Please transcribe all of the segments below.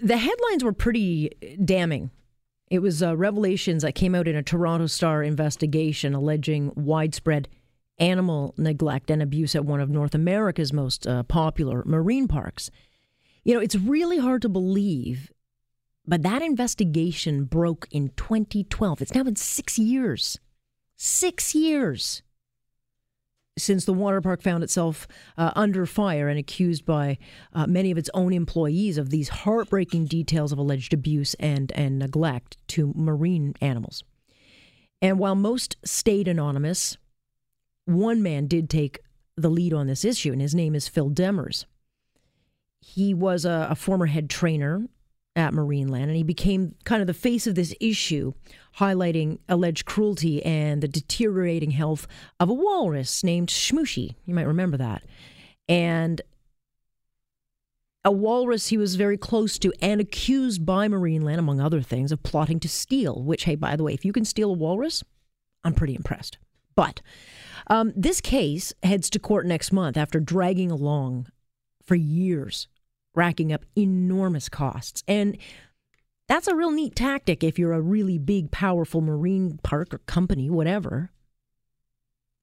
The headlines were pretty damning. It was uh, revelations that came out in a Toronto Star investigation alleging widespread animal neglect and abuse at one of North America's most uh, popular marine parks. You know, it's really hard to believe, but that investigation broke in 2012. It's now been six years. Six years since the water park found itself uh, under fire and accused by uh, many of its own employees of these heartbreaking details of alleged abuse and, and neglect to marine animals. And while most stayed anonymous, one man did take the lead on this issue, and his name is Phil Demers. He was a, a former head trainer at Marineland, and he became kind of the face of this issue, highlighting alleged cruelty and the deteriorating health of a walrus named Shmooshy. You might remember that. And a walrus he was very close to and accused by Marineland, among other things, of plotting to steal, which, hey, by the way, if you can steal a walrus, I'm pretty impressed. But um, this case heads to court next month after dragging along for years racking up enormous costs. And that's a real neat tactic if you're a really big, powerful marine park or company, whatever.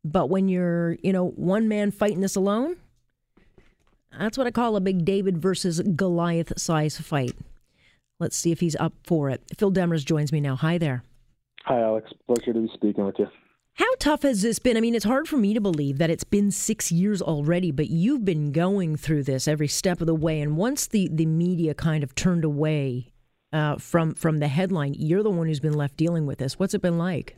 But when you're, you know, one man fighting this alone, that's what I call a big David versus Goliath size fight. Let's see if he's up for it. Phil Demers joins me now. Hi there. Hi, Alex. Pleasure to be speaking with you. How tough has this been? I mean, it's hard for me to believe that it's been six years already, but you've been going through this every step of the way. And once the, the media kind of turned away uh, from from the headline, you're the one who's been left dealing with this. What's it been like?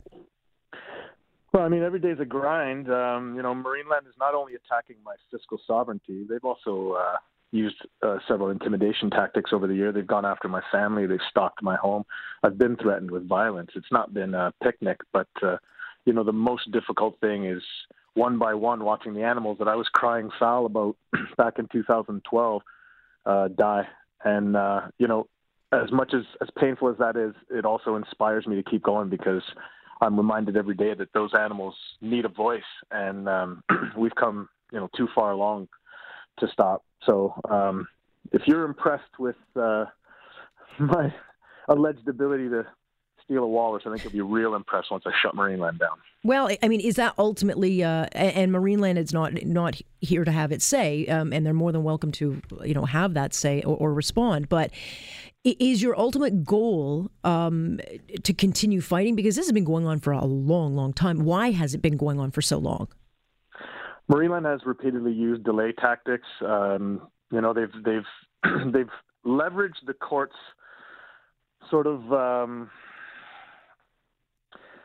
Well, I mean, every day's a grind. Um, you know, Marineland is not only attacking my fiscal sovereignty; they've also uh, used uh, several intimidation tactics over the year. They've gone after my family. They've stalked my home. I've been threatened with violence. It's not been a picnic, but uh, you know, the most difficult thing is one by one watching the animals that I was crying foul about back in 2012 uh, die. And, uh, you know, as much as, as painful as that is, it also inspires me to keep going because I'm reminded every day that those animals need a voice. And um, we've come, you know, too far along to stop. So um, if you're impressed with uh, my alleged ability to steal a walrus, I think you'll be real impressed once I shut Marineland down. Well, I mean, is that ultimately, uh, and Marineland is not not here to have its say, um, and they're more than welcome to, you know, have that say or, or respond. But is your ultimate goal um, to continue fighting? Because this has been going on for a long, long time. Why has it been going on for so long? Marineland has repeatedly used delay tactics. Um, you know, they've they've they've leveraged the courts sort of um,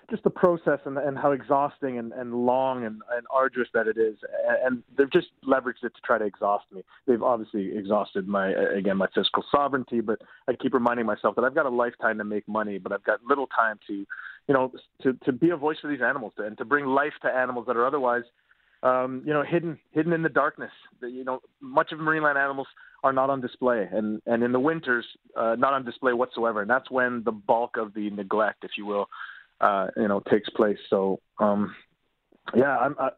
just the process and, and how exhausting and, and long and, and arduous that it is. And they've just leveraged it to try to exhaust me. They've obviously exhausted my, again, my fiscal sovereignty, but I keep reminding myself that I've got a lifetime to make money, but I've got little time to, you know, to, to be a voice for these animals and to bring life to animals that are otherwise, um, you know, hidden, hidden in the darkness. You know, much of Marineland animals are not on display, and and in the winters, uh, not on display whatsoever. And that's when the bulk of the neglect, if you will, uh, you know takes place. So um, yeah, I'm I,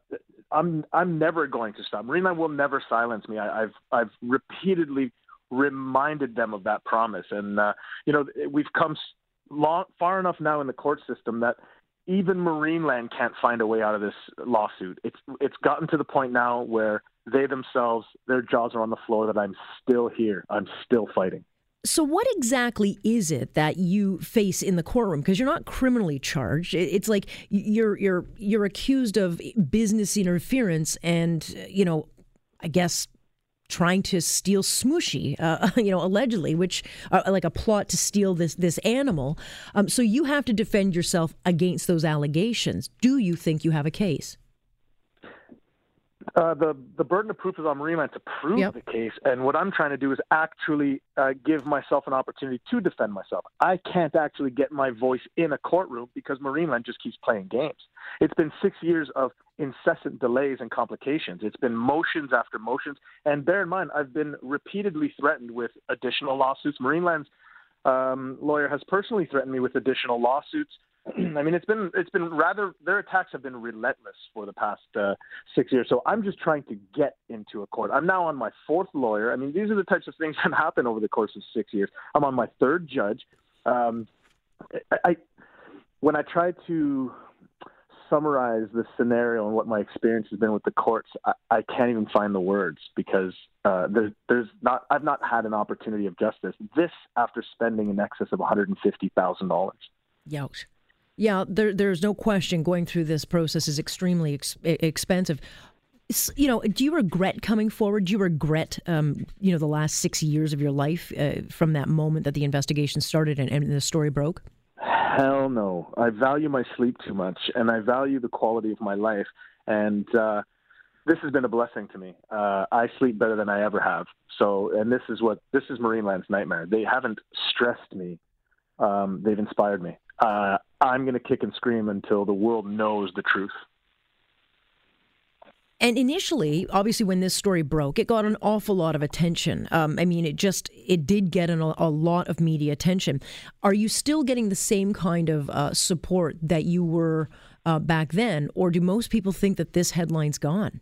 I'm I'm never going to stop. Marineland will never silence me. I, I've I've repeatedly reminded them of that promise, and uh, you know we've come long, far enough now in the court system that even Marineland can't find a way out of this lawsuit. It's it's gotten to the point now where they themselves their jaws are on the floor that I'm still here. I'm still fighting. So, what exactly is it that you face in the courtroom? Because you're not criminally charged. It's like you're you're you're accused of business interference, and you know, I guess trying to steal Smooshy, uh, you know, allegedly, which uh, like a plot to steal this this animal. Um, so you have to defend yourself against those allegations. Do you think you have a case? Uh, the the burden of proof is on Marineland to prove yep. the case, and what I'm trying to do is actually uh, give myself an opportunity to defend myself. I can't actually get my voice in a courtroom because Marineland just keeps playing games. It's been six years of incessant delays and complications. It's been motions after motions, and bear in mind, I've been repeatedly threatened with additional lawsuits. Marineland's um, lawyer has personally threatened me with additional lawsuits I mean, it's been it's been rather their attacks have been relentless for the past uh, six years. So I'm just trying to get into a court. I'm now on my fourth lawyer. I mean, these are the types of things that happen over the course of six years. I'm on my third judge. Um, I, I when I try to summarize the scenario and what my experience has been with the courts, I, I can't even find the words because uh, there's, there's not. I've not had an opportunity of justice. This after spending in excess of one hundred and fifty thousand dollars. Youch. Yeah, there, there's no question going through this process is extremely ex- expensive. You know, do you regret coming forward? Do you regret, um, you know, the last six years of your life uh, from that moment that the investigation started and, and the story broke? Hell no. I value my sleep too much, and I value the quality of my life. And uh, this has been a blessing to me. Uh, I sleep better than I ever have. So, and this is what this is Marineland's nightmare. They haven't stressed me. Um, they've inspired me. Uh, I'm going to kick and scream until the world knows the truth. And initially, obviously, when this story broke, it got an awful lot of attention. Um, I mean, it just it did get an, a lot of media attention. Are you still getting the same kind of uh, support that you were uh, back then, or do most people think that this headline's gone?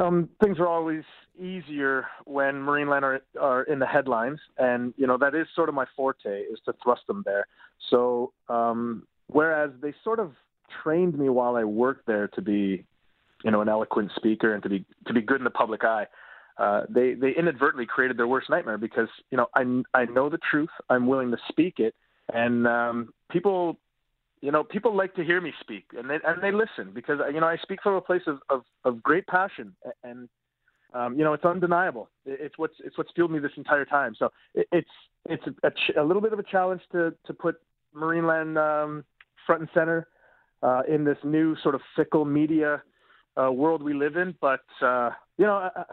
Um, things are always easier when Marineland are, are in the headlines, and you know that is sort of my forte is to thrust them there. So um, whereas they sort of trained me while I worked there to be you know, an eloquent speaker and to be to be good in the public eye. Uh, they they inadvertently created their worst nightmare because you know I I know the truth. I'm willing to speak it, and um, people, you know, people like to hear me speak, and they and they listen because you know I speak from a place of of, of great passion, and um, you know it's undeniable. It's what's it's what's fueled me this entire time. So it, it's it's a, a, a, little bit of a challenge to to put Marineland um, front and center uh, in this new sort of fickle media uh, world we live in. But uh, you know, I,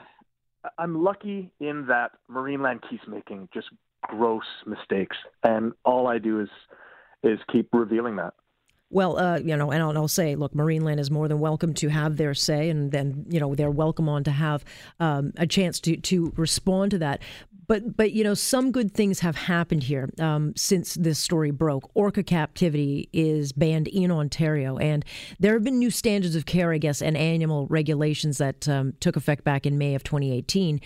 I'm lucky in that Marineland keeps making just gross mistakes, and all I do is is keep revealing that. Well, uh, you know, and I'll, I'll, say, look, Marineland is more than welcome to have their say, and then you know they're welcome on to have um, a chance to to respond to that but but you know some good things have happened here um, since this story broke. Orca captivity is banned in Ontario, and there have been new standards of care, I guess, and animal regulations that um, took effect back in May of 2018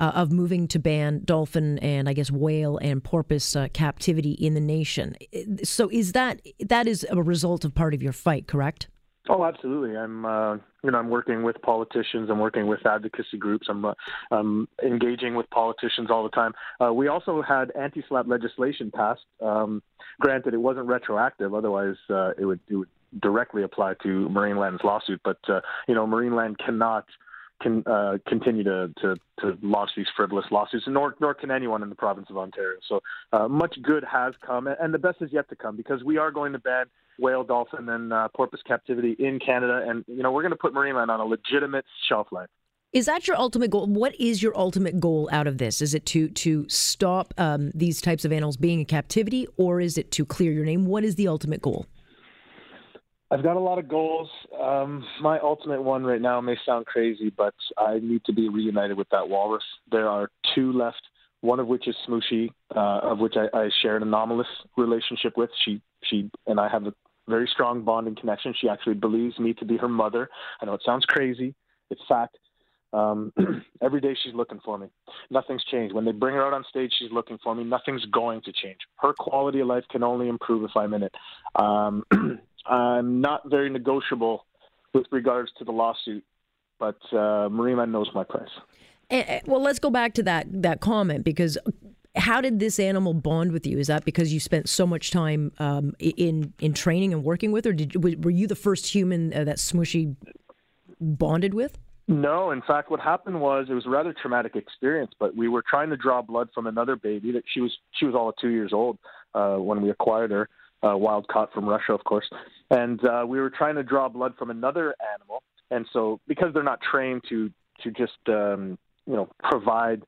uh, of moving to ban dolphin and I guess whale and porpoise uh, captivity in the nation. So is that that is a result of part of your fight, correct? Oh, absolutely. I'm, uh, you know, I'm working with politicians. I'm working with advocacy groups. I'm, uh, I'm engaging with politicians all the time. Uh, we also had anti-SLAPP legislation passed. Um, granted, it wasn't retroactive. Otherwise, uh, it would it would directly apply to Marineland's lawsuit. But uh, you know, Marineland cannot can uh, continue to, to, to launch these frivolous lawsuits, nor nor can anyone in the province of Ontario. So uh, much good has come, and the best is yet to come because we are going to ban whale, dolphin, and uh, porpoise captivity in Canada, and you know we're going to put Marineland on a legitimate shelf life. Is that your ultimate goal? What is your ultimate goal out of this? Is it to to stop um, these types of animals being in captivity, or is it to clear your name? What is the ultimate goal? I've got a lot of goals. Um, my ultimate one right now may sound crazy, but I need to be reunited with that walrus. There are two left. One of which is Smooshy, uh, of which I, I share an anomalous relationship with. She, she, and I have a very strong bonding connection. She actually believes me to be her mother. I know it sounds crazy. It's fact. Um, every day she's looking for me. Nothing's changed. When they bring her out on stage, she's looking for me. Nothing's going to change. Her quality of life can only improve if I'm in it. Um, I'm not very negotiable with regards to the lawsuit, but uh, Marina knows my price. And, well, let's go back to that that comment because how did this animal bond with you? Is that because you spent so much time um, in in training and working with, or did were you the first human uh, that Smooshy bonded with? No, in fact, what happened was it was a rather traumatic experience. But we were trying to draw blood from another baby that she was she was all two years old uh, when we acquired her, uh, wild caught from Russia, of course. And uh, we were trying to draw blood from another animal, and so because they're not trained to to just um, you know provide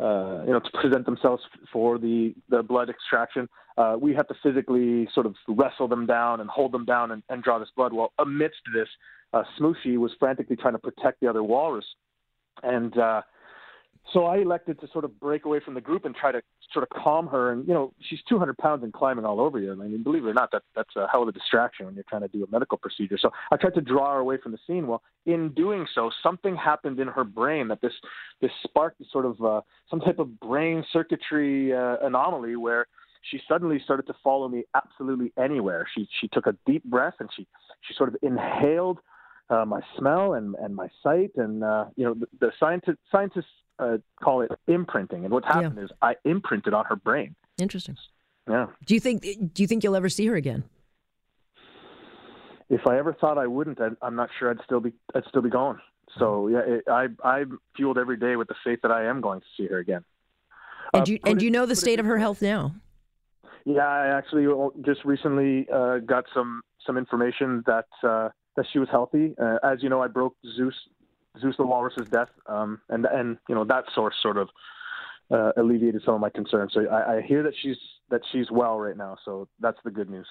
uh, you know, to present themselves for the, the blood extraction, uh, we have to physically sort of wrestle them down and hold them down and, and draw this blood. Well, amidst this, uh, Smooshy was frantically trying to protect the other walrus, and uh, so I elected to sort of break away from the group and try to sort of calm her. And you know, she's 200 pounds and climbing all over you. I mean, believe it or not, that that's a hell of a distraction when you're trying to do a medical procedure. So I tried to draw her away from the scene. Well, in doing so, something happened in her brain that this this sparked sort of uh, some type of brain circuitry uh, anomaly where she suddenly started to follow me absolutely anywhere. She she took a deep breath and she she sort of inhaled uh, my smell and, and my sight. And, uh, you know, the, the scientists, scientists uh, call it imprinting. And what's happened yeah. is I imprinted on her brain. Interesting. Yeah. Do you think, do you think you'll ever see her again? If I ever thought I wouldn't, I, am not sure I'd still be, I'd still be going. So yeah, it, I, I'm fueled every day with the faith that I am going to see her again. And uh, you, and it, you know the state of her health now? Yeah, I actually just recently uh, got some some information that uh, that she was healthy. Uh, as you know, I broke Zeus Zeus the Walrus's death, um, and and you know that source sort of uh, alleviated some of my concerns. So I, I, hear that she's that she's well right now. So that's the good news.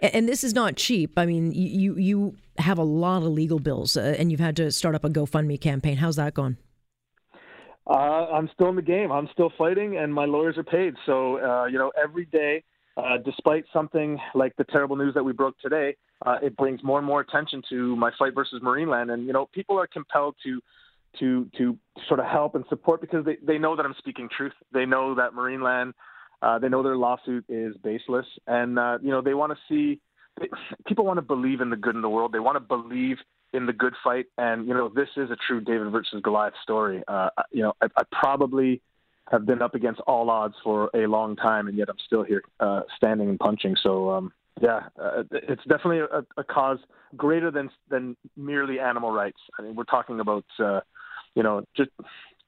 And this is not cheap. I mean, you you have a lot of legal bills, uh, and you've had to start up a GoFundMe campaign. How's that going? Uh, I'm still in the game. I'm still fighting, and my lawyers are paid. So uh, you know, every day uh, despite something like the terrible news that we broke today, uh, it brings more and more attention to my fight versus Marineland, and you know people are compelled to to to sort of help and support because they, they know that I'm speaking truth. They know that Marineland, uh, they know their lawsuit is baseless, and uh, you know they want to see people want to believe in the good in the world. They want to believe in the good fight, and you know this is a true David versus Goliath story. Uh, you know I, I probably have been up against all odds for a long time, and yet I'm still here uh, standing and punching. So um, yeah, uh, it's definitely a, a, cause greater than than merely animal rights. I mean, we're talking about uh, you know just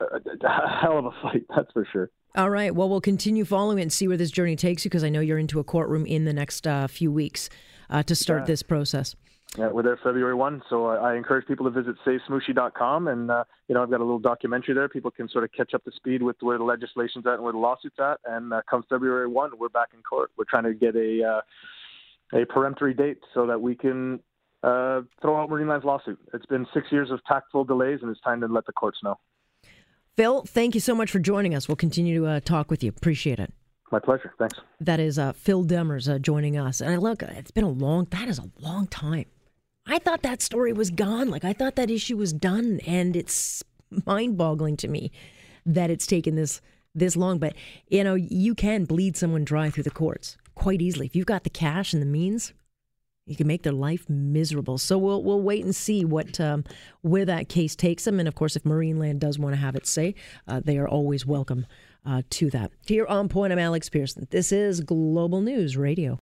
a, a, hell of a fight, that's for sure. All right. Well, we'll continue following it and see where this journey takes you because I know you're into a courtroom in the next uh, few weeks uh, to start yeah. this process. Yeah, we're there February 1. So I, I encourage people to visit savesmooshy.com. And, uh, you know, I've got a little documentary there. People can sort of catch up to speed with where the legislation's at and where the lawsuit's at. And uh, come February 1, we're back in court. We're trying to get a, uh, a peremptory date so that we can uh, throw out Marineland's lawsuit. It's been six years of tactful delays, and it's time to let the courts know. Phil, thank you so much for joining us. We'll continue to uh, talk with you. Appreciate it. My pleasure. Thanks. That is uh, Phil Demers uh, joining us. And look, it's been a long, that is a long time. I thought that story was gone. Like, I thought that issue was done. And it's mind boggling to me that it's taken this this long. But, you know, you can bleed someone dry through the courts quite easily. If you've got the cash and the means, you can make their life miserable. So we'll we'll wait and see what um, where that case takes them. And of course, if Marineland does want to have it say, uh, they are always welcome uh, to that. Here on Point, I'm Alex Pearson. This is Global News Radio.